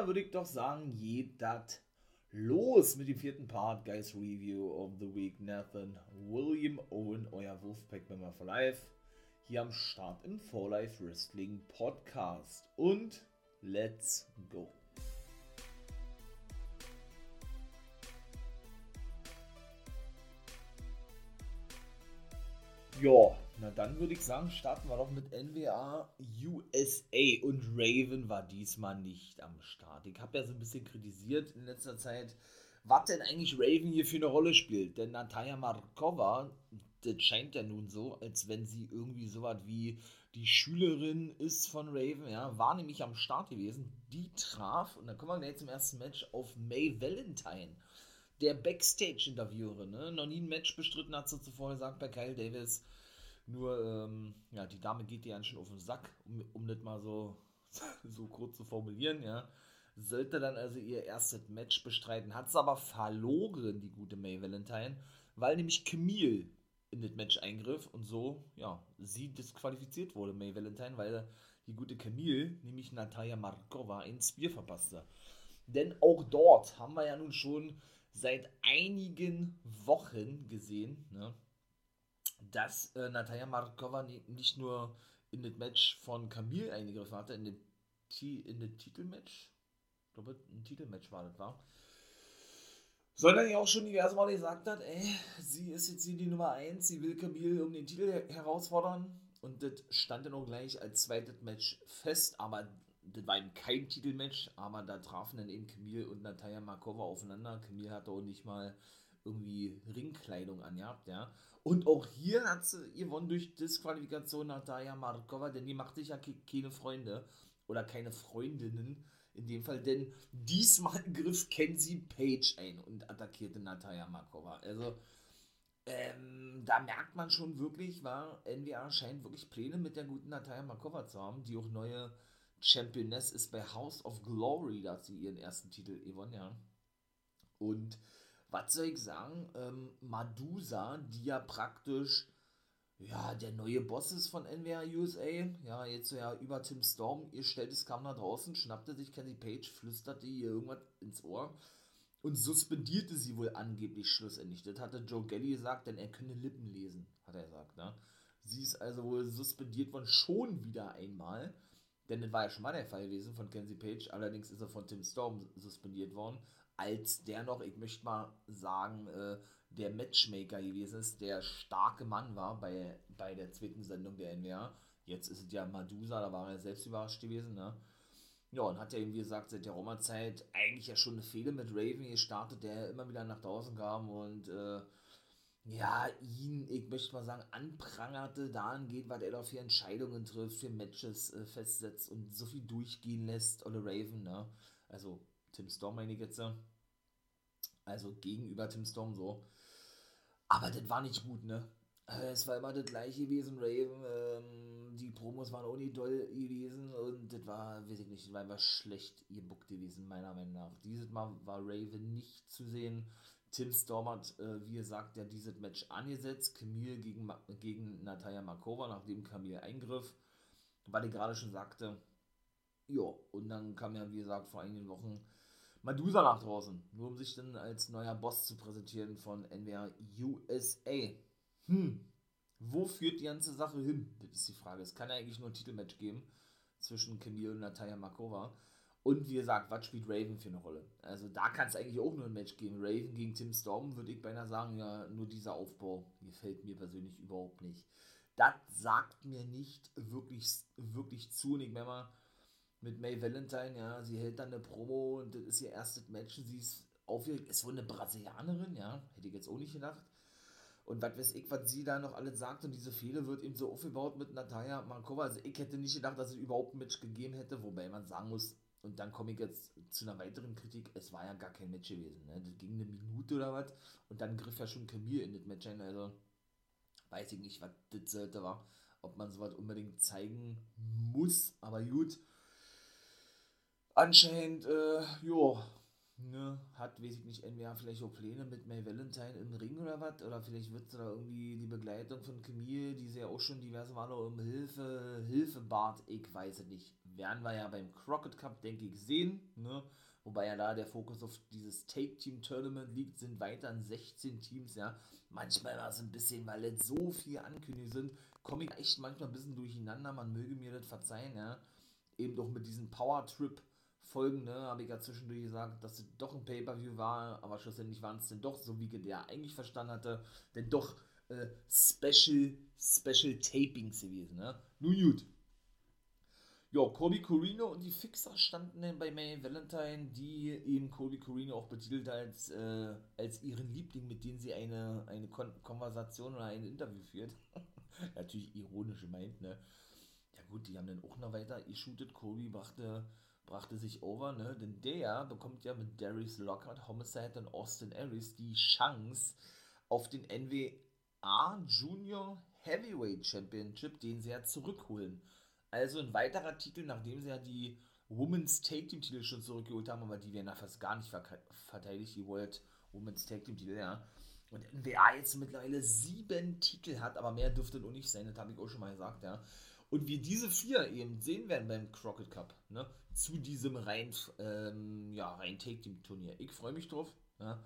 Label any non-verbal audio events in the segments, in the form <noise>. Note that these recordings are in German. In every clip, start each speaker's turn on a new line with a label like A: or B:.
A: da würde ich doch sagen, geht das los mit dem vierten Part, Guys Review of the Week. Nathan William Owen, euer Wolfpack Member for Life, hier am Start im For Life Wrestling Podcast. Und let's go. Ja, na dann würde ich sagen, starten wir doch mit NWA USA und Raven war diesmal nicht am Start. Ich habe ja so ein bisschen kritisiert in letzter Zeit, was denn eigentlich Raven hier für eine Rolle spielt. Denn Natalia Markova, das scheint ja nun so, als wenn sie irgendwie so was wie die Schülerin ist von Raven, ja, war nämlich am Start gewesen. Die traf, und dann kommen wir gleich zum ersten Match, auf May Valentine der Backstage-Interviewerin, ne? noch nie ein Match bestritten, hat sie zuvor gesagt bei Kyle Davis. Nur, ähm, ja, die Dame geht dir ja schon auf den Sack, um, um das mal so, <laughs> so kurz zu formulieren, ja. Sollte dann also ihr erstes Match bestreiten, hat es aber verloren, die gute May Valentine, weil nämlich Camille in das Match eingriff und so, ja, sie disqualifiziert wurde, May Valentine, weil die gute Camille, nämlich Natalia Markova, ein Spear verpasste. Denn auch dort haben wir ja nun schon seit einigen Wochen gesehen, ne, dass äh, Natalia Markova nicht nur in das Match von Camille eingegriffen hatte, in den, in das Titelmatch, ich glaube, ein Titelmatch war das, war, sondern ja auch schon diverse Mal gesagt hat, ey, sie ist jetzt hier die Nummer 1, sie will Camille um den Titel herausfordern und das stand dann auch gleich als zweites Match fest, aber das war eben kein Titelmatch, aber da trafen dann eben Camille und Natalia Markova aufeinander. Camille hatte auch nicht mal irgendwie Ringkleidung angehabt, ja. Und auch hier hat sie gewonnen durch Disqualifikation Natalia Markova, denn die machte sich ja keine Freunde oder keine Freundinnen in dem Fall, denn diesmal <laughs> griff Kenzie Page ein und attackierte Natalia Markova. Also, ähm, da merkt man schon wirklich, war NWA scheint wirklich Pläne mit der guten Natalia Markova zu haben, die auch neue Championess ist bei House of Glory, da hat sie ihren ersten Titel gewonnen, ja. Und was soll ich sagen, ähm, Madusa, die ja praktisch ja, der neue Boss ist von NWA USA, ja, jetzt so ja über Tim Storm, ihr stellt es kam nach draußen, schnappte sich Kenny Page, flüsterte ihr irgendwas ins Ohr und suspendierte sie wohl angeblich schlussendlich. Das hatte Joe Gelly gesagt, denn er könne Lippen lesen, hat er gesagt, ne? Sie ist also wohl suspendiert worden, schon wieder einmal. Denn das war ja schon mal der Fall gewesen von Kenzie Page. Allerdings ist er von Tim Storm suspendiert worden. Als der noch, ich möchte mal sagen, äh, der Matchmaker gewesen ist, der starke Mann war bei, bei der zweiten Sendung der NWA. Jetzt ist es ja Madusa, da war er selbst überrascht gewesen, ne? Ja, und hat ja eben, wie gesagt, seit der Roma-Zeit eigentlich ja schon eine Fehde mit Raven gestartet, der immer wieder nach draußen kam und äh, ja, ihn, ich möchte mal sagen, anprangerte dahingehend, was er da für Entscheidungen trifft, für Matches äh, festsetzt und so viel durchgehen lässt, Olle Raven, ne? Also Tim Storm meine ich jetzt, also gegenüber Tim Storm so. Aber das war nicht gut, ne? Äh, es war immer das gleiche gewesen, Raven, ähm, die Promos waren auch nicht doll gewesen und das war, weiß ich nicht, das war einfach schlecht gebuckt gewesen, meiner Meinung nach. Dieses Mal war Raven nicht zu sehen Tim Storm hat, äh, wie gesagt, ja dieses Match angesetzt. Camille gegen, gegen Natalia Markova, nachdem Camille eingriff. Weil ich gerade schon sagte, ja, und dann kam ja, wie gesagt, vor einigen Wochen Medusa nach draußen, nur um sich dann als neuer Boss zu präsentieren von NWA USA. Hm, wo führt die ganze Sache hin? Das ist die Frage. Es kann ja eigentlich nur ein Titelmatch geben zwischen Camille und Natalia Markova. Und wie gesagt, was spielt Raven für eine Rolle? Also da kann es eigentlich auch nur ein Match geben. Raven gegen Tim Storm würde ich beinahe sagen, ja, nur dieser Aufbau gefällt mir persönlich überhaupt nicht. Das sagt mir nicht wirklich, wirklich zu. Und ich meine mal, mit May Valentine, ja, sie hält dann eine Promo und das ist ihr erstes Match. Sie ist aufgeregt, ist wohl eine Brasilianerin, ja, hätte ich jetzt auch nicht gedacht. Und was weiß ich, was sie da noch alles sagt und diese Fehler wird eben so aufgebaut mit Natalia Markova. Also ich hätte nicht gedacht, dass es überhaupt ein Match gegeben hätte, wobei man sagen muss, und dann komme ich jetzt zu einer weiteren Kritik. Es war ja gar kein Match gewesen. Ne? Das ging eine Minute oder was. Und dann griff ja schon Camille in das Match ein. Also weiß ich nicht, was das sollte war. Ob man sowas unbedingt zeigen muss. Aber gut. Anscheinend, äh, jo, ne, hat, weiß ich nicht, entweder vielleicht auch Pläne mit May Valentine im Ring oder was. Oder vielleicht wird da irgendwie die Begleitung von Camille, die sie ja auch schon diverse Male um Hilfe, Hilfe bat. Ich weiß es nicht werden wir ja beim Crockett Cup, denke ich, sehen. Ne? Wobei ja da der Fokus auf dieses Take-Team-Tournament liegt, sind weiterhin 16 Teams, ja. Manchmal war es ein bisschen, weil jetzt so viele Ankündigungen sind, komme ich echt manchmal ein bisschen durcheinander, man möge mir das verzeihen, ja. Eben doch mit diesen Power-Trip-Folgen, ne, habe ich ja zwischendurch gesagt, dass es doch ein Pay-Per-View war, aber schlussendlich waren es denn doch, so wie der eigentlich verstanden hatte, denn doch äh, Special, Special Tapings gewesen, ne. Nun gut. Ja, Colby Corino und die Fixer standen dann bei May Valentine, die eben Colby Corino auch betitelt als, äh, als ihren Liebling, mit dem sie eine, eine Kon Konversation oder ein Interview führt. <laughs> Natürlich ironisch gemeint, ne? Ja gut, die haben dann auch noch weiter geshootet. Colby brachte, brachte sich over, ne? Denn der bekommt ja mit Darius Lockhart, Homicide und Austin Aries die Chance auf den NWA Junior Heavyweight Championship, den sie ja zurückholen. Also ein weiterer Titel, nachdem sie ja die Women's Take Team Titel schon zurückgeholt haben, aber die werden da fast gar nicht verteidigt, die World Women's Take Team Titel, ja. Und NWA jetzt mittlerweile sieben Titel hat, aber mehr dürfte auch nicht sein, das habe ich auch schon mal gesagt, ja. Und wir diese vier eben sehen werden beim Crockett Cup, ne, zu diesem rein, ähm, ja, rein Take Team Turnier. Ich freue mich drauf, ja.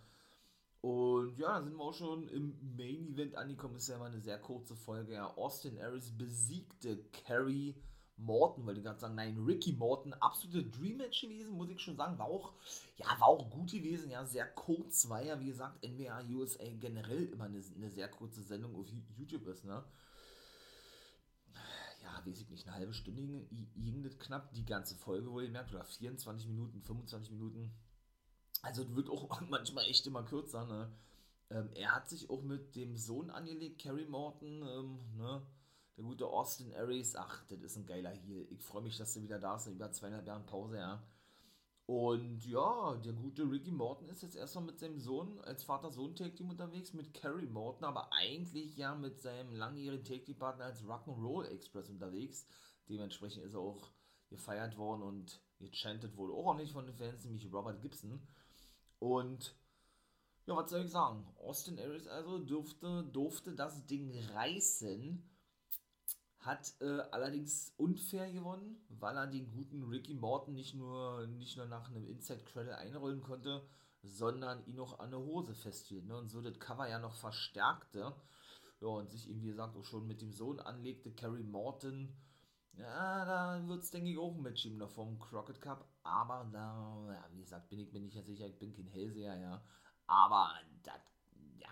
A: Und ja, da sind wir auch schon im Main Event angekommen. Ist ja mal eine sehr kurze Folge. Ja, Austin Aries besiegte Carrie Morton, wollte ich gerade sagen, nein, Ricky Morton, absolute Dream Match gewesen, muss ich schon sagen, war auch, ja, war auch gut gewesen, ja, sehr kurz, weil ja, wie gesagt, NWA USA generell immer eine, eine sehr kurze Sendung auf YouTube ist, ne? Ja, weiß ich nicht, eine halbe Stunde ging das knapp, die ganze Folge wohl gemerkt, oder 24 Minuten, 25 Minuten, also es wird auch <laughs> manchmal echt immer kürzer, ne? Ähm, er hat sich auch mit dem Sohn angelegt, Carrie Morton, ähm, ne? der gute Austin Aries, ach, das ist ein geiler Heal. Ich freue mich, dass du wieder da bist, über zweieinhalb Jahren Pause, ja. Und ja, der gute Ricky Morton ist jetzt erstmal mit seinem Sohn als Vater-Sohn-Take-Team unterwegs, mit Carrie Morton, aber eigentlich ja mit seinem langjährigen Take-Team-Partner als Rock'n'Roll Express unterwegs. Dementsprechend ist er auch gefeiert worden und gechantet wurde auch nicht von den Fans, nämlich Robert Gibson. Und ja, was soll ich sagen? Austin Aries also durfte, durfte das Ding reißen hat äh, allerdings unfair gewonnen, weil er den guten Ricky Morton nicht nur, nicht nur nach einem Inside Credit einrollen konnte, sondern ihn noch an der Hose festhielt. Ne? Und so das Cover ja noch verstärkte. Ja, und sich eben, wie gesagt, auch schon mit dem Sohn anlegte, Carrie Morton. Ja, da wird es, denke ich, auch ein Match noch vom Crockett Cup. Aber da, ja, wie gesagt, bin ich mir nicht sicher, ich bin kein Hellseher, ja. Aber das, ja,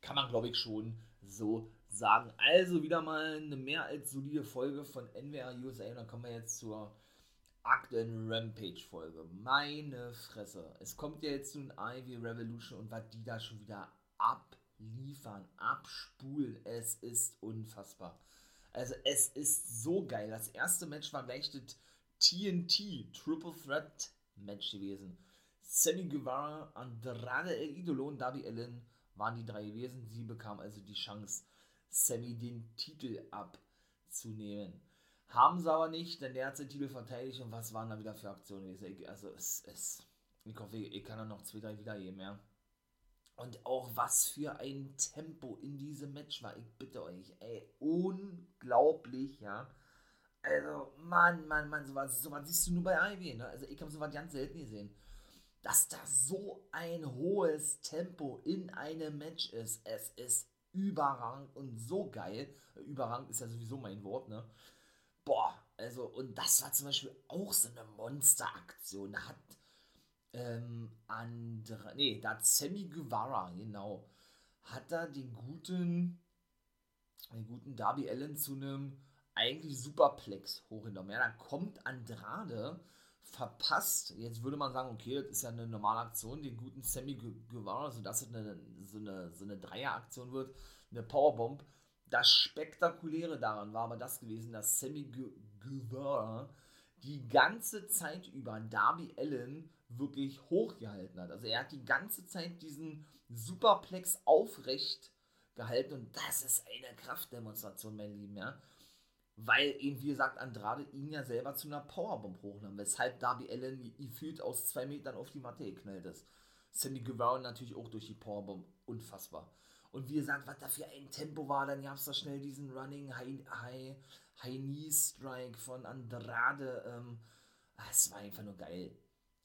A: kann man, glaube ich, schon so sagen. Also wieder mal eine mehr als solide Folge von NWR USA. Und dann kommen wir jetzt zur aktuellen Rampage-Folge. Meine Fresse. Es kommt ja jetzt nun Ivy Revolution und was die da schon wieder abliefern, abspulen. Es ist unfassbar. Also es ist so geil. Das erste Match war gleich das TNT Triple Threat Match gewesen. Sammy Guevara, Andrade El Idolo und Darby Allen waren die drei gewesen. Sie bekamen also die Chance, Sammy den Titel abzunehmen. Haben sie aber nicht, denn der hat den Titel verteidigt und was waren da wieder für Aktionen? Also es, es ich hoffe, ich kann da noch zwei, drei wiedergeben, ja. Und auch was für ein Tempo in diesem Match war, ich bitte euch, ey, unglaublich, ja. Also, Mann, Mann, Mann, sowas, sowas siehst du nur bei Ivy, ne? Also ich habe sowas ganz selten gesehen. Dass da so ein hohes Tempo in einem Match ist, es ist überragend und so geil. Überragend ist ja sowieso mein Wort, ne? Boah, also, und das war zum Beispiel auch so eine Monsteraktion. Da hat, ähm, andere, nee, da hat Sammy Guevara, genau, hat da den guten, den guten Darby Allen zu einem eigentlich Superplex hochgenommen. Ja, da kommt Andrade, verpasst. Jetzt würde man sagen, okay, das ist ja eine normale Aktion, den guten Sammy Guevara, sodass es eine, so eine, so eine Dreieraktion wird, eine Powerbomb. Das Spektakuläre daran war aber das gewesen, dass Sammy Guevara die ganze Zeit über Darby Allen wirklich hochgehalten hat. Also er hat die ganze Zeit diesen Superplex aufrecht gehalten und das ist eine Kraftdemonstration, mein Lieben, ja weil eben, wie gesagt, Andrade ihn ja selber zu einer Powerbomb hochnahm, weshalb Darby Allen gefühlt aus zwei Metern auf die Matte geknallt ist. Sammy Guevara natürlich auch durch die Powerbomb, unfassbar. Und wie gesagt, was da für ein Tempo war, dann gab es da schnell diesen Running High, High, High Knee Strike von Andrade. Ähm, ah, es war einfach nur geil.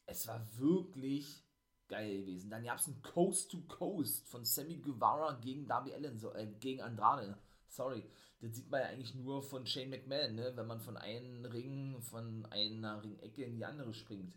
A: Es war wirklich geil gewesen. Dann gab es ein Coast to Coast von Sammy Guevara gegen Darby Allen, so, äh, gegen Andrade. Sorry. Das sieht man ja eigentlich nur von Shane McMahon, ne? wenn man von einem Ring, von einer Ringecke in die andere springt.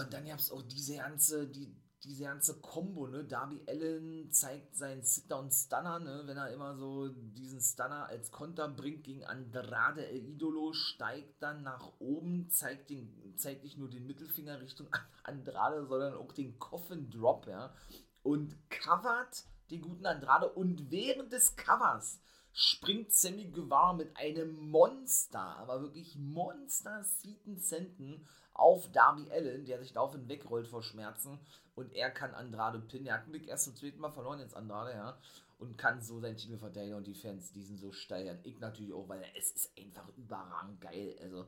A: Und dann gab es auch diese ganze, die, diese ganze Combo, ne? Darby Allen zeigt seinen Sit-Down-Stunner, ne? Wenn er immer so diesen Stunner als Konter bringt gegen Andrade El Idolo, steigt dann nach oben, zeigt, den, zeigt nicht nur den Mittelfinger Richtung <laughs> Andrade, sondern auch den Coffin Drop, ja. Und covert den guten Andrade und während des Covers springt Sammy Guevara mit einem Monster, aber wirklich Monster Seaton Centen auf Darby Allen, der sich daraufhin wegrollt vor Schmerzen und er kann Andrade pinnen. Er hat einen Blick erst zum zweiten Mal verloren, jetzt Andrade, ja, und kann so seinen Titel verteidigen und die Fans, die sind so steigern. Ich natürlich auch, weil es ist einfach überragend geil. Also,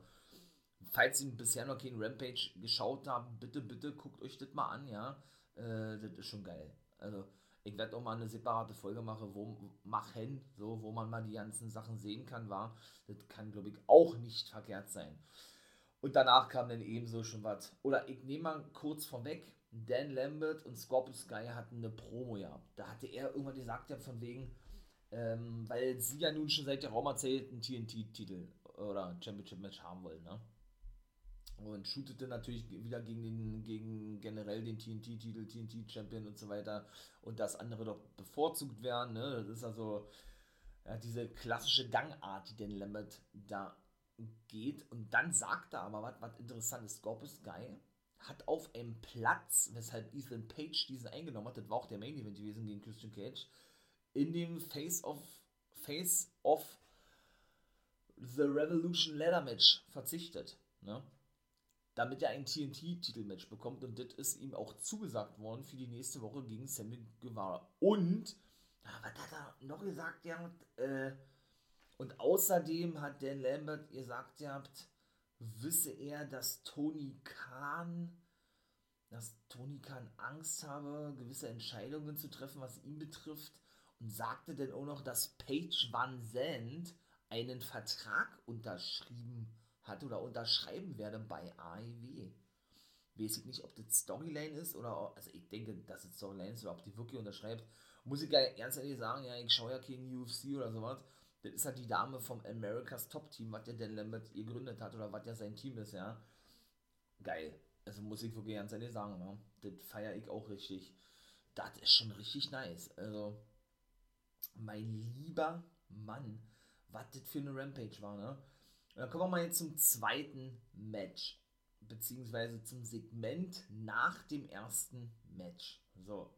A: falls ihr bisher noch keinen Rampage geschaut habt, bitte, bitte guckt euch das mal an, ja. Äh, das ist schon geil. Also, ich werde auch mal eine separate Folge machen, wo, machen, so, wo man mal die ganzen Sachen sehen kann, war. Das kann, glaube ich, auch nicht verkehrt sein. Und danach kam dann ebenso schon was. Oder ich nehme mal kurz vorweg, Dan Lambert und Scorpio Sky hatten eine Promo, ja. Da hatte er irgendwann gesagt, ja, von wegen, ähm, weil sie ja nun schon seit der Raum erzählt einen TNT-Titel oder Championship-Match haben wollen, ne? Und shootete natürlich wieder gegen den, gegen generell den TNT-Titel, TNT-Champion und so weiter. Und das andere doch bevorzugt werden, ne? Das ist also ja, diese klassische Gangart, die Dan Lambert da geht. Und dann sagt er aber was, was interessant ist. Scorpio Sky hat auf einem Platz, weshalb Ethan Page diesen eingenommen hat, das war auch der Main Event gewesen gegen Christian Cage, in dem Face of Face of The Revolution Ladder Match verzichtet. Ne? Damit er ein TNT-Titelmatch bekommt und das ist ihm auch zugesagt worden für die nächste Woche gegen Sammy Guevara. Und, was hat er noch gesagt? Ja, äh, und außerdem hat Dan Lambert gesagt, ihr habt, wisse er, dass Tony Khan, dass Tony Khan Angst habe, gewisse Entscheidungen zu treffen, was ihn betrifft. Und sagte dann auch noch, dass Paige Van Zandt einen Vertrag unterschrieben hat oder unterschreiben werde bei AEW. Weiß ich nicht, ob das Storyline ist oder, also ich denke, dass es Storyline ist oder ob die wirklich unterschreibt. Muss ich ganz ehrlich sagen, ja, ich schaue ja kein UFC oder sowas das ist halt die Dame vom America's Top Team, was der Dan Lambert ihr gegründet hat oder was ja sein Team ist, ja. Geil. Also muss ich wirklich ganz ehrlich sagen, ne? das feiere ich auch richtig. Das ist schon richtig nice. Also, mein lieber Mann, was das für eine Rampage war, ne? Dann kommen wir mal jetzt zum zweiten Match. Beziehungsweise zum Segment nach dem ersten Match. So.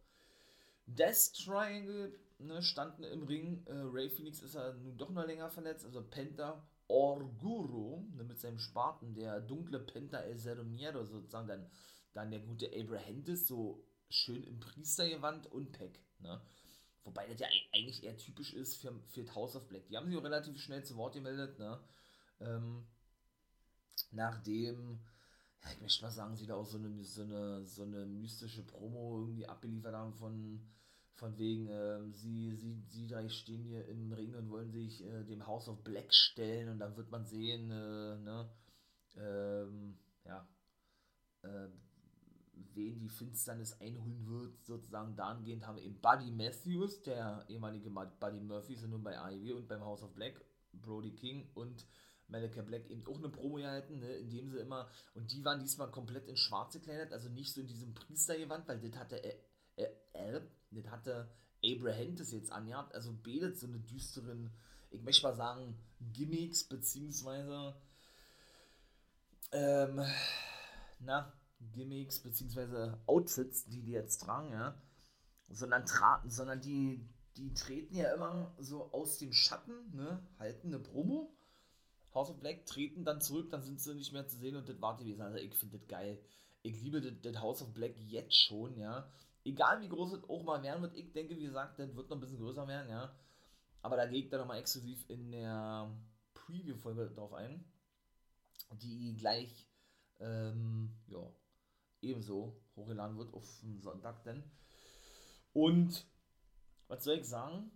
A: Death Triangle ne, standen im Ring. Äh, Ray Phoenix ist ja nun doch noch länger verletzt. Also Penta Orguro ne, mit seinem Spaten, der dunkle Penta El Ceroniero sozusagen. Dann, dann der gute Abrahantis, so schön im Priestergewand und Peck. Ne? Wobei das ja eigentlich eher typisch ist für, für House of Black. Die haben sich auch relativ schnell zu Wort gemeldet. Ne? Ähm, nachdem ja, ich möchte mal sagen, sie da auch so eine, so eine, so eine mystische Promo irgendwie abgeliefert haben von, von wegen, äh, sie, sie, sie drei stehen hier im Ring und wollen sich äh, dem House of Black stellen und dann wird man sehen, äh, ne, ähm, ja, äh, wen die Finsternis einholen wird, sozusagen dahingehend haben wir eben Buddy Matthews, der ehemalige Buddy Murphy, sind nun bei AEW und beim House of Black, Brody King und Malachi Black eben auch eine Promo gehalten, ne, indem sie immer, und die waren diesmal komplett in schwarz gekleidet, also nicht so in diesem Priestergewand, weil das hatte, äh, äh, das hatte Abraham das jetzt angehabt, also betet so eine düsteren, ich möchte mal sagen, Gimmicks, beziehungsweise, ähm, na, Gimmicks, beziehungsweise Outfits, die die jetzt tragen, ja, sondern traten, sondern die, die treten ja immer so aus dem Schatten, ne, halten eine Promo House of Black treten dann zurück, dann sind sie nicht mehr zu sehen und das war gewesen. Also ich finde das geil. Ich liebe das, House of Black jetzt schon, ja. Egal wie groß es auch mal werden wird, ich denke, wie gesagt, das wird noch ein bisschen größer werden, ja. Aber da gehe ich dann nochmal exklusiv in der Preview-Folge drauf ein, die gleich, ähm, ja, ebenso hochgeladen wird auf den Sonntag denn. Und was soll ich sagen?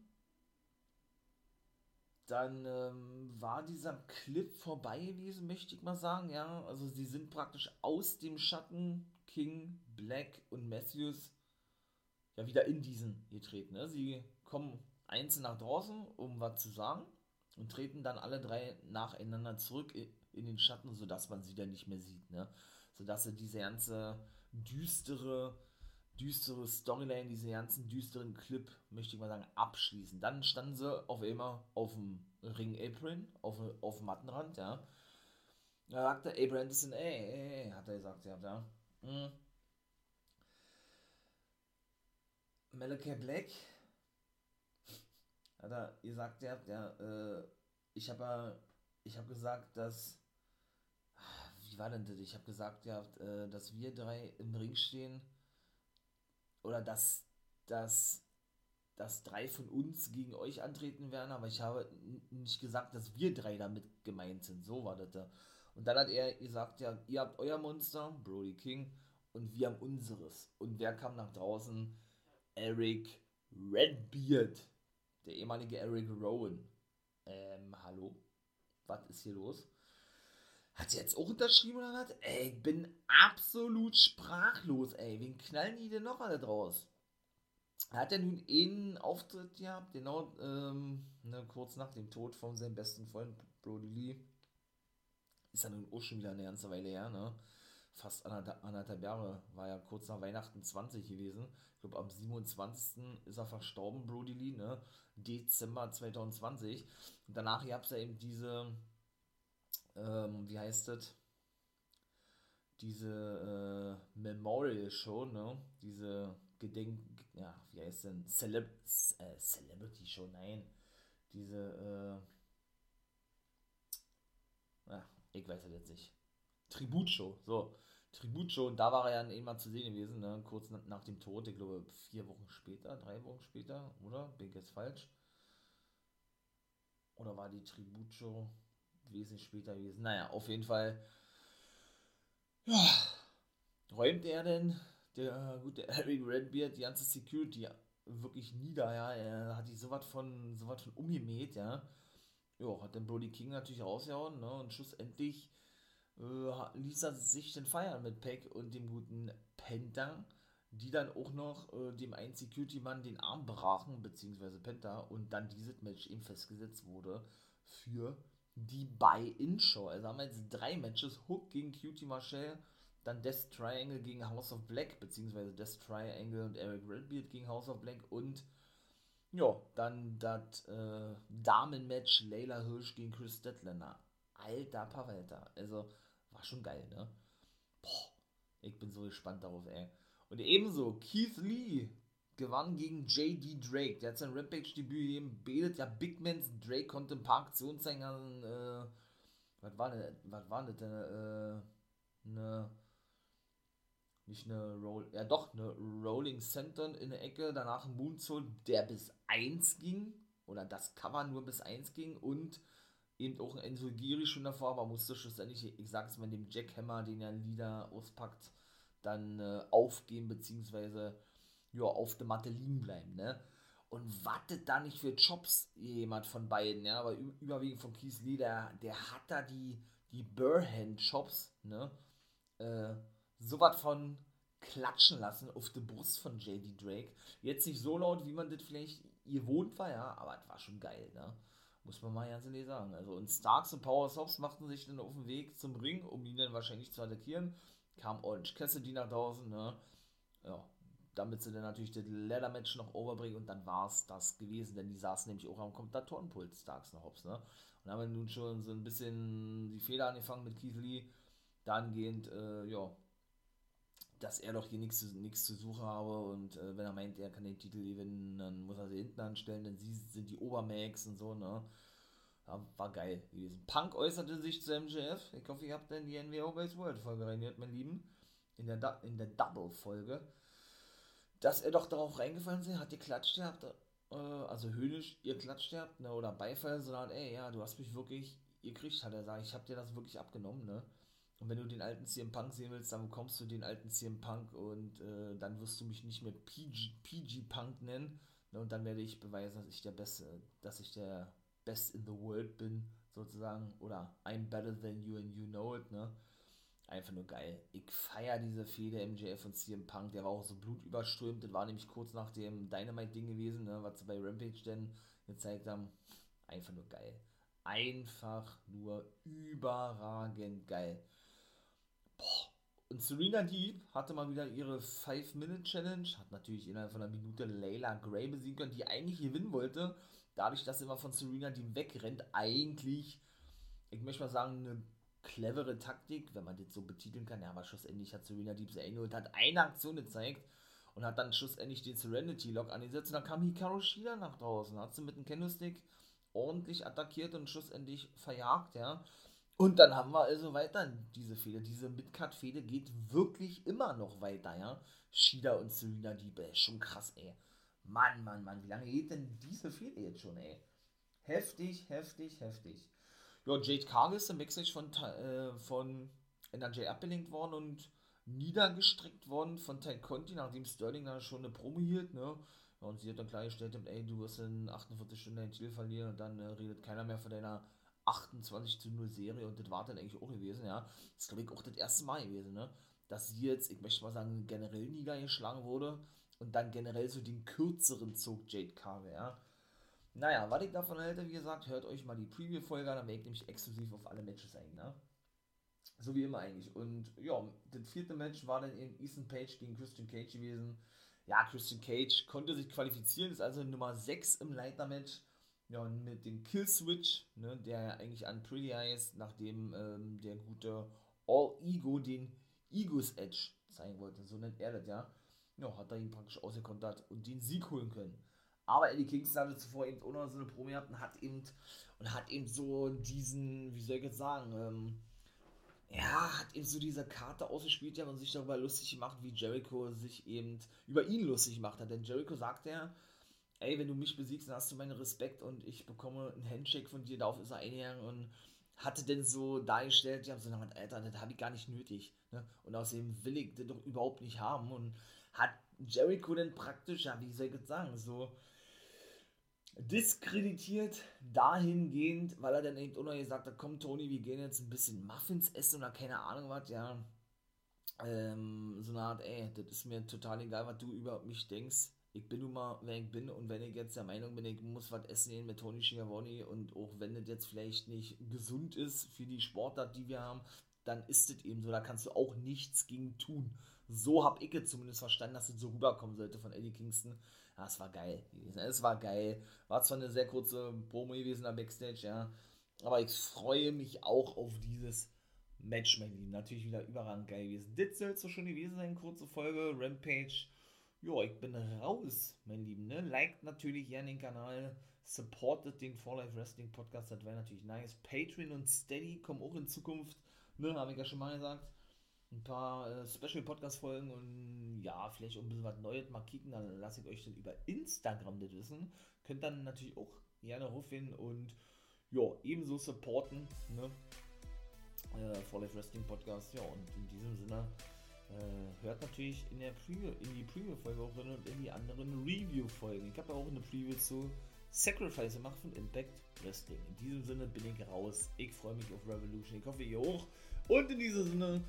A: Dann ähm, war dieser Clip vorbei gewesen, möchte ich mal sagen, ja. Also sie sind praktisch aus dem Schatten King, Black und Matthews ja wieder in diesen getreten. Ne? Sie kommen einzeln nach draußen, um was zu sagen und treten dann alle drei nacheinander zurück in den Schatten, sodass man sie dann nicht mehr sieht. Ne? Sodass sie diese ganze düstere düstere Storyline, diesen ganzen düsteren Clip, möchte ich mal sagen, abschließen. Dann standen sie auf einmal auf dem Ring-Apron, auf, auf dem Mattenrand, ja. Da sagte Abraham Anderson, ey, ey, ey, hat er gesagt, ja, ja. Hm. Malachi Black hat er gesagt, ja, ja äh, ich habe ich habe gesagt, dass wie war denn das? Ich habe gesagt, ja, äh, dass wir drei im Ring stehen oder dass, dass, dass drei von uns gegen euch antreten werden, aber ich habe nicht gesagt, dass wir drei damit gemeint sind. So war das da. Und dann hat er gesagt, ja, ihr habt euer Monster, Brody King, und wir haben unseres. Und wer kam nach draußen? Eric Redbeard, der ehemalige Eric Rowan. Ähm, hallo? Was ist hier los? Hat sie jetzt auch unterschrieben oder was? Ey, ich bin absolut sprachlos, ey. Wen knallen die denn noch alle draus? Er hat ja nun einen Auftritt gehabt, genau ähm, ne, kurz nach dem Tod von seinem besten Freund Brody Lee. Ist ja nun auch schon wieder eine ganze Weile her, ne? Fast anderthalb Jahre, war ja kurz nach Weihnachten 20 gewesen. Ich glaube, am 27. ist er verstorben, Brody Lee, ne? Dezember 2020. Und danach gab es ja eben diese ähm, wie heißt das? Diese äh, Memorial Show, ne? Diese Gedenk, ja, wie heißt denn? Celeb äh, Celebrity Show, nein. Diese, äh, ja, ich weiß es jetzt nicht. Tributshow, so. Tributshow, und da war er ja immer zu sehen gewesen, ne? kurz nach dem Tod, ich glaube vier Wochen später, drei Wochen später, oder? Bin ich jetzt falsch? Oder war die Tributshow? Wesentlich später gewesen. Naja, auf jeden Fall. Ja, räumt er denn, der gute Eric Redbeard, die ganze Security wirklich nieder, ja. Er hat die sowas von, sowas von umgemäht, ja. Ja, hat dann Brody King natürlich rausgehauen, ne? Und schlussendlich äh, ließ er sich den feiern mit Peck und dem guten Penta, die dann auch noch äh, dem einen Security-Mann den Arm brachen, beziehungsweise Penta, und dann dieses Match eben festgesetzt wurde für die Buy-In-Show. Also haben wir jetzt drei Matches: Hook gegen Cutie Marshall, dann Death Triangle gegen House of Black, beziehungsweise Death Triangle und Eric Redbeard gegen House of Black und ja, dann das äh, Damen-Match Layla Hirsch gegen Chris Statlander. Alter Pawalter. Also, war schon geil, ne? Boah, ich bin so gespannt darauf, ey. Und ebenso Keith Lee gewann gegen J.D. Drake. Der hat sein Rampage-Debüt gegeben, betet ja Big Mans. Drake konnte ein paar Aktionen zeigen. Äh, was war denn, was war denn? Äh, eine, nicht eine Roll, ja doch, eine Rolling Center in der Ecke, danach ein Moonsault, der bis 1 ging, oder das Cover nur bis 1 ging und eben auch ein Enzo Giri schon davor, aber musste schlussendlich, ich sag's mal, dem Jackhammer, den er Lieder auspackt, dann äh, aufgeben, beziehungsweise ja, auf der Matte liegen bleiben, ne? Und wartet da nicht für Jobs jemand von beiden, ja, aber überwiegend von Keith Lee, der, der hat da die, die Burhand-Chops, ne? Äh, sowas von klatschen lassen auf die Brust von JD Drake. Jetzt nicht so laut, wie man das vielleicht gewohnt war, ja, aber es war schon geil, ne? Muss man mal ganz ehrlich sagen. Also, und Starks und Power Sops machten sich dann auf den Weg zum Ring, um ihn dann wahrscheinlich zu attackieren. Kam Orange Cassidy nach draußen, ne? Ja, damit sie dann natürlich das Leather-Match noch overbringen und dann war es das gewesen, denn die saßen nämlich auch am Kommentatorenpult Starks noch Hobbs, ne? Und haben nun schon so ein bisschen die Fehler angefangen mit Keith Lee, dahingehend, äh, ja, dass er doch hier nichts zu, zu suchen habe und äh, wenn er meint, er kann den Titel gewinnen, dann muss er sie hinten anstellen, denn sie sind die Obermax und so, ne? Ja, war geil gewesen. Punk äußerte sich zu MJF. Ich hoffe, ihr habt dann die NWO Guys World Folge reingehört, mein Lieben. In der, in der Double-Folge dass er doch darauf reingefallen ist, hat geklatscht gehabt, äh, also höhnisch ihr klatscht gehabt, ne, oder Beifall, sondern ey, ja, du hast mich wirklich gekriegt, hat er gesagt, ich hab dir das wirklich abgenommen, ne. Und wenn du den alten CM Punk sehen willst, dann bekommst du den alten CM Punk und äh, dann wirst du mich nicht mehr PG, PG Punk nennen. Ne, und dann werde ich beweisen, dass ich der Beste, dass ich der best in the world bin, sozusagen, oder I'm better than you and you know it, ne? Einfach nur geil. Ich feiere diese Fehde MJF und CM Punk, der war auch so blutüberströmt, das war nämlich kurz nach dem Dynamite-Ding gewesen, ne, was sie bei Rampage denn gezeigt haben. Einfach nur geil. Einfach nur überragend geil. Boah. Und Serena Deep hatte mal wieder ihre 5-Minute-Challenge, hat natürlich innerhalb von einer Minute Layla Gray besiegen können, die eigentlich gewinnen wollte. Dadurch, dass sie immer von Serena Deep wegrennt, eigentlich, ich möchte mal sagen, eine clevere Taktik, wenn man das so betiteln kann. Ja, aber schlussendlich hat Serena Deep sie und hat eine Aktion gezeigt und hat dann schlussendlich den Serenity Lock angesetzt. Und dann kam Hikaru Shida nach draußen, hat sie mit dem Candlestick ordentlich attackiert und schlussendlich verjagt, ja. Und dann haben wir also weiter diese Fehde. Diese Midcard-Fehde geht wirklich immer noch weiter, ja. Shida und Serena Deep, ey, schon krass, ey. Mann, Mann, Mann, wie lange geht denn diese Fehde jetzt schon, ey? Heftig, heftig, heftig. Ja, Jade Cargill ist im Backstage von, äh, von NRJ abgelenkt worden und niedergestreckt worden von Ty Conti, nachdem Sterling da schon eine Promo hielt, ne? Ja, und sie hat dann klargestellt, ey, du wirst in 48 Stunden dein Ziel verlieren und dann äh, redet keiner mehr von deiner 28 zu 0 Serie und das war dann eigentlich auch gewesen, ja. Das ist, glaube ich, auch das erste Mal gewesen, ne? Dass sie jetzt, ich möchte mal sagen, generell niedergeschlagen wurde und dann generell so den kürzeren Zug Jade Cargill, ja. Naja, was ich davon halte, wie gesagt, hört euch mal die Preview-Folge an, dann werde ich nämlich exklusiv auf alle Matches ein, ne? So wie immer eigentlich. Und ja, das vierte Match war dann eben Ethan Page gegen Christian Cage gewesen. Ja, Christian Cage konnte sich qualifizieren, ist also Nummer 6 im Leitermatch. Ja, und mit dem Kill-Switch, ne, der eigentlich an Pretty Eyes, nachdem ähm, der gute All Ego den Egos Edge zeigen wollte, so nennt er das, ja. Ja, hat er ihn praktisch ausgekontert und den Sieg holen können. Aber Eddie Kingston hatte zuvor eben auch noch so eine Promo gehabt und hat eben, und hat eben so diesen, wie soll ich jetzt sagen, ähm, ja, hat eben so diese Karte ausgespielt ja, und sich darüber lustig gemacht, wie Jericho sich eben über ihn lustig gemacht hat. Denn Jericho sagt ja, ey, wenn du mich besiegst, dann hast du meinen Respekt und ich bekomme einen Handshake von dir, darauf ist er eingegangen und hatte denn so dargestellt, ja, so eine Alter, das habe ich gar nicht nötig. Ne? Und außerdem will ich das doch überhaupt nicht haben. Und hat Jericho denn praktisch, ja, wie soll ich das sagen, so diskreditiert dahingehend, weil er dann eben auch noch gesagt hat, komm Toni, wir gehen jetzt ein bisschen Muffins essen oder keine Ahnung was, ja. Ähm, so eine Art, ey, das ist mir total egal, was du über mich denkst. Ich bin nun mal, wer ich bin und wenn ich jetzt der Meinung bin, ich muss was essen gehen mit Toni Schiavoni und auch wenn das jetzt vielleicht nicht gesund ist für die Sportart, die wir haben, dann ist es eben so, da kannst du auch nichts gegen tun. So habe ich es zumindest verstanden, dass es so rüberkommen sollte von Eddie Kingston. Ja, es war geil. Es war geil. War zwar eine sehr kurze Promo gewesen am Backstage, ja. Aber ich freue mich auch auf dieses Match, mein Lieben. Natürlich wieder überragend geil gewesen. Das soll es so schon gewesen sein, kurze Folge. Rampage. Ja, ich bin raus, mein Lieben. Ne? Liked natürlich gerne den Kanal. Supportet den For Life Wrestling Podcast. Das wäre natürlich nice. Patreon und Steady kommen auch in Zukunft. Ne, habe ich ja schon mal gesagt ein paar äh, Special-Podcast-Folgen und ja, vielleicht auch ein bisschen was Neues mal kicken, dann lasse ich euch dann über Instagram das wissen. Könnt dann natürlich auch gerne rufen und ja, ebenso supporten, ne? Äh, For Life Wrestling Podcast, ja, und in diesem Sinne äh, hört natürlich in der Preview, in die Preview-Folge auch rein und in die anderen Review-Folgen. Ich habe auch eine Preview zu Sacrifice gemacht von Impact Wrestling. In diesem Sinne bin ich raus. Ich freue mich auf Revolution. Ich hoffe, ihr auch. Und in diesem Sinne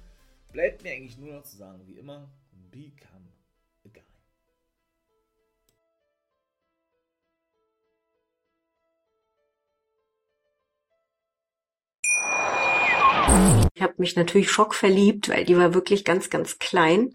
A: Bleibt mir eigentlich nur noch zu sagen, wie immer, become a guy.
B: Ich habe mich natürlich schockverliebt, weil die war wirklich ganz, ganz klein.